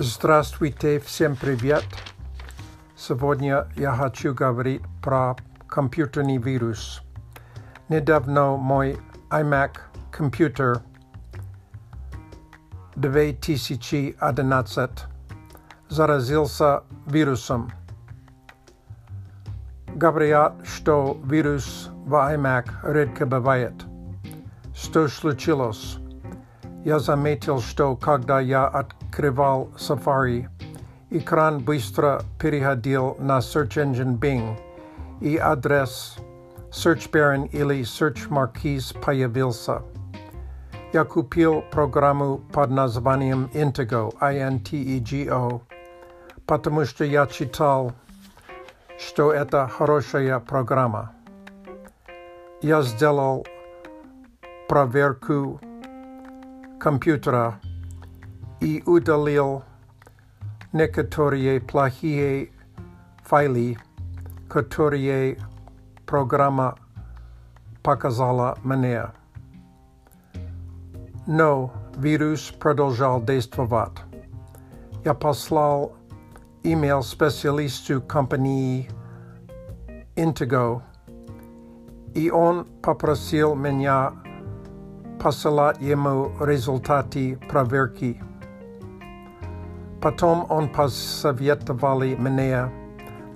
Здравствуйте, всем привет! Сегодня я хочу говорить про компьютерный вирус. Недавно мой iMac компьютер 2011 заразился вирусом. Говорят, что вирус в iMac редко бывает. Что случилось? Я заметил, что когда я открывал Safari, экран быстро переходил на Search Engine Bing, и адрес Search Baron или Search Marquis появился. Я купил программу под названием Intego, I-N-T-E-G-O, потому что я читал, что это хорошая программа. Я сделал проверку компьютера и удалил некоторые плохие файлы, которые программа показала мне. Но вирус продолжал действовать. Я послал имейл специалисту компании Intego, и он попросил меня посылать ему результаты проверки. Потом он посоветовал мне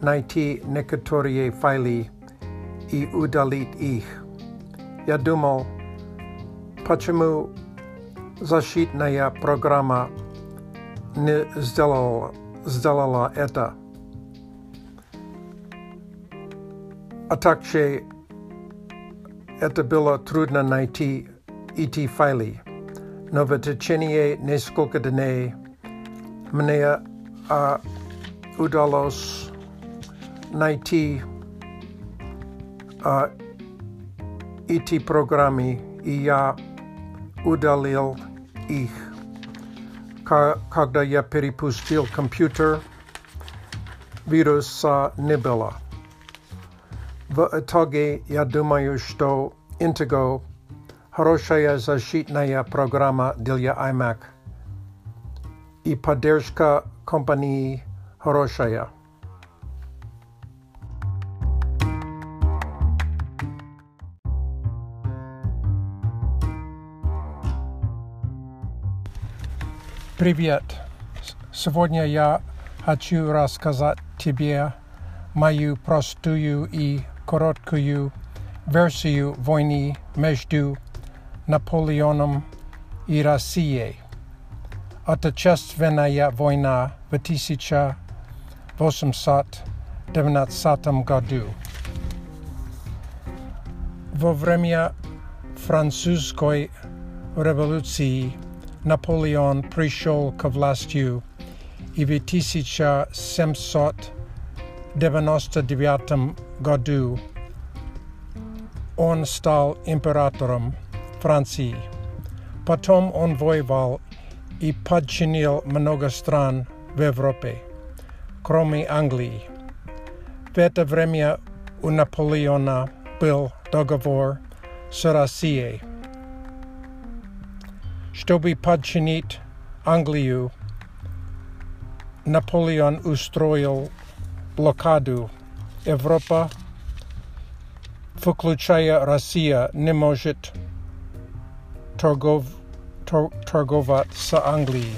найти некоторые файлы и удалить их. Я думал, почему защитная программа не сделала, сделала это. А также это было трудно найти эти файлы. Но в течение нескольких дней мне а, удалось найти а, эти программы, и я удалил их. Когда я перепустил компьютер, вируса не было. В итоге я думаю, что Intego хорошая защитная программа для iMac и поддержка компании хорошая. Привет! Сегодня я хочу рассказать тебе мою простую и короткую версию войны между Наполеоном и Россией. Отечественная война в 1812 году. Во время французской революции Наполеон пришел к властью и в 1799 году он стал императором Франции. Потом он воевал и подчинил много стран в Европе, кроме Англии. В это время у Наполеона был договор с Россией. Чтобы подчинить Англию, Наполеон устроил блокаду. Европа, включая Россия, не может торгов, тор, торговать с Англией.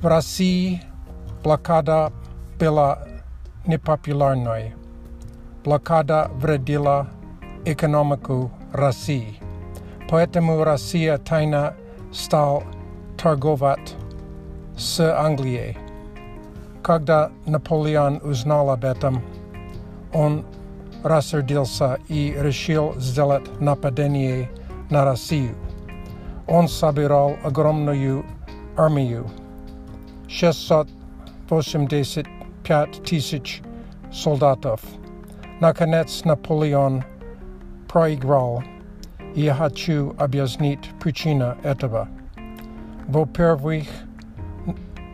В России блокада была непопулярной. Блокада вредила экономику России. Поэтому Россия тайно стал торговать с Англией. Когда Наполеон узнал об этом, он рассердился и решил сделать нападение на Россию. Он собирал огромную армию, 685 тысяч солдатов. Наконец Наполеон проиграл, и я хочу объяснить причину этого. Во-первых,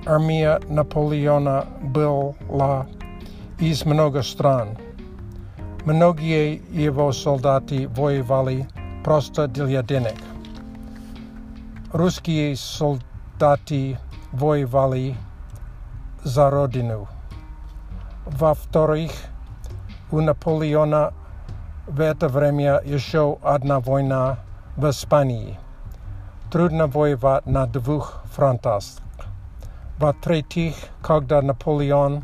армия Наполеона была из много стран. Многие его солдаты воевали просто для денег. Русские солдаты воевали за родину. Во-вторых, у Наполеона в это время еще одна война в Испании. Трудно воевать на двух фронтах. Во-третьих, когда Наполеон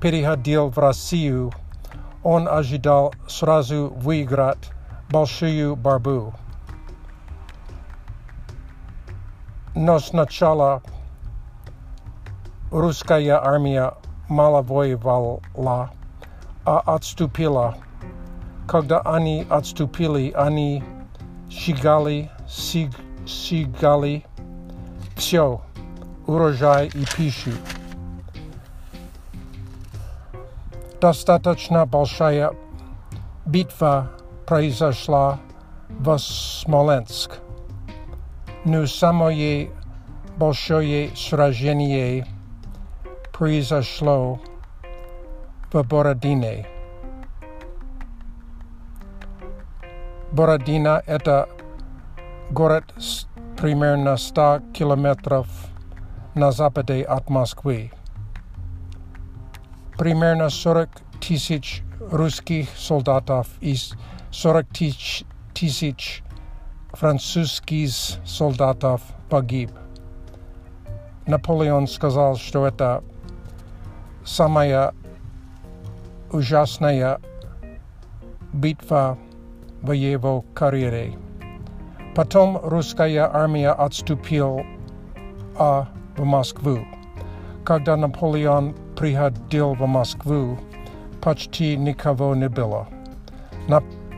переходил в Россию, он ожидал сразу выиграть большую борьбу. Но сначала русская армия мало воевала, а отступила. Когда они отступили, они сжигали, сиг, сжигали все, урожай и пищу. Достаточно большая битва произошла в Смоленск. Но самое большое сражение произошло в Бородине. Бородина – это город примерно 100 километров на западе от Москвы. Примерно 40 тысяч русских солдатов и 40 тысяч французских солдатов погиб. Наполеон сказал, что это самая ужасная битва в его карьере. Потом русская армия отступила в Москву. Когда Наполеон приходил в Москву, почти никого не было.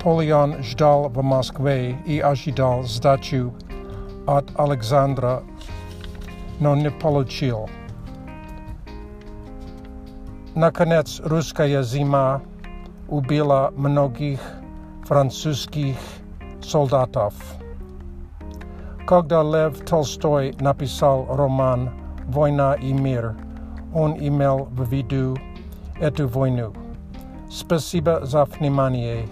Наполеон ждал в Москве и ожидал сдачу от Александра, но не получил. Наконец, русская зима убила многих французских солдатов. Когда Лев Толстой написал роман «Война и мир», он имел в виду эту войну. Спасибо за внимание.